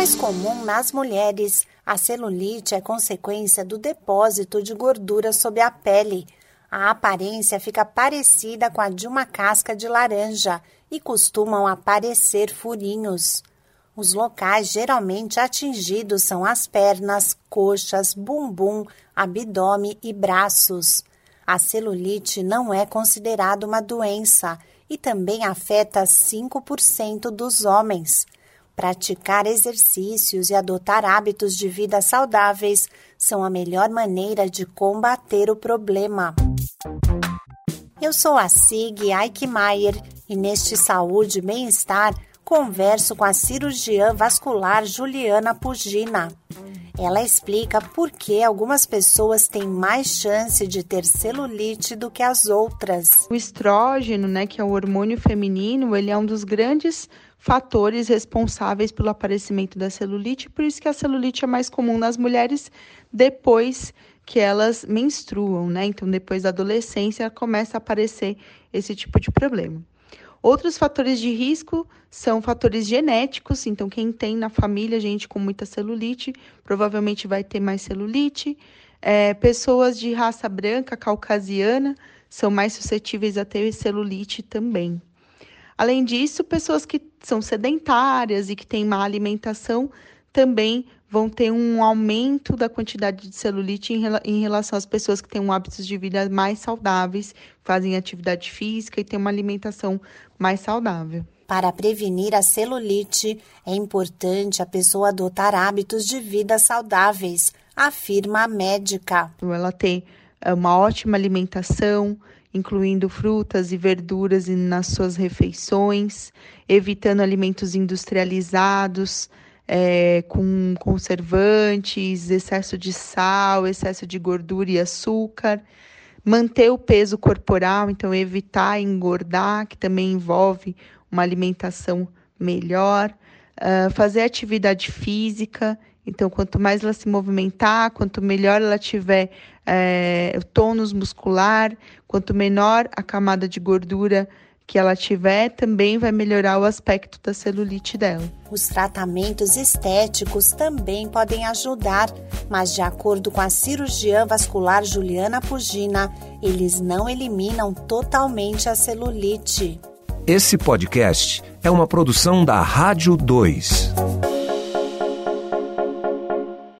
Mais comum nas mulheres, a celulite é consequência do depósito de gordura sob a pele. A aparência fica parecida com a de uma casca de laranja e costumam aparecer furinhos. Os locais geralmente atingidos são as pernas, coxas, bumbum, abdômen e braços. A celulite não é considerada uma doença e também afeta 5% dos homens. Praticar exercícios e adotar hábitos de vida saudáveis são a melhor maneira de combater o problema. Eu sou a Sig Eichmeier e neste Saúde e Bem-Estar converso com a cirurgiã vascular Juliana Pugina. Ela explica por que algumas pessoas têm mais chance de ter celulite do que as outras. O estrógeno, né, que é o hormônio feminino, ele é um dos grandes fatores responsáveis pelo aparecimento da celulite, por isso que a celulite é mais comum nas mulheres depois que elas menstruam, né? Então, depois da adolescência começa a aparecer esse tipo de problema. Outros fatores de risco são fatores genéticos, então quem tem na família gente com muita celulite provavelmente vai ter mais celulite. É, pessoas de raça branca, caucasiana, são mais suscetíveis a ter celulite também. Além disso, pessoas que são sedentárias e que têm má alimentação também vão ter um aumento da quantidade de celulite em, relação às pessoas que têm um hábitos de vida mais saudáveis, fazem atividade física e têm uma alimentação mais saudável. Para prevenir a celulite, é importante a pessoa adotar hábitos de vida saudáveis, afirma a médica. Ela tem é, uma ótima alimentação, incluindo frutas e verduras nas suas refeições, evitando alimentos industrializados, é, com conservantes, excesso de sal, excesso de gordura e açúcar. Manter o peso corporal, então evitar engordar, que também envolve uma alimentação melhor. Uh, fazer atividade física, então, quanto mais ela se movimentar, quanto melhor ela tiver é, tônus muscular, quanto menor a camada de gordura que ela tiver, também vai melhorar o aspecto da celulite dela. Os tratamentos estéticos também podem ajudar, mas de acordo com a cirurgiã vascular Juliana Pugina, eles não eliminam totalmente a celulite. Esse podcast é uma produção da Rádio 2.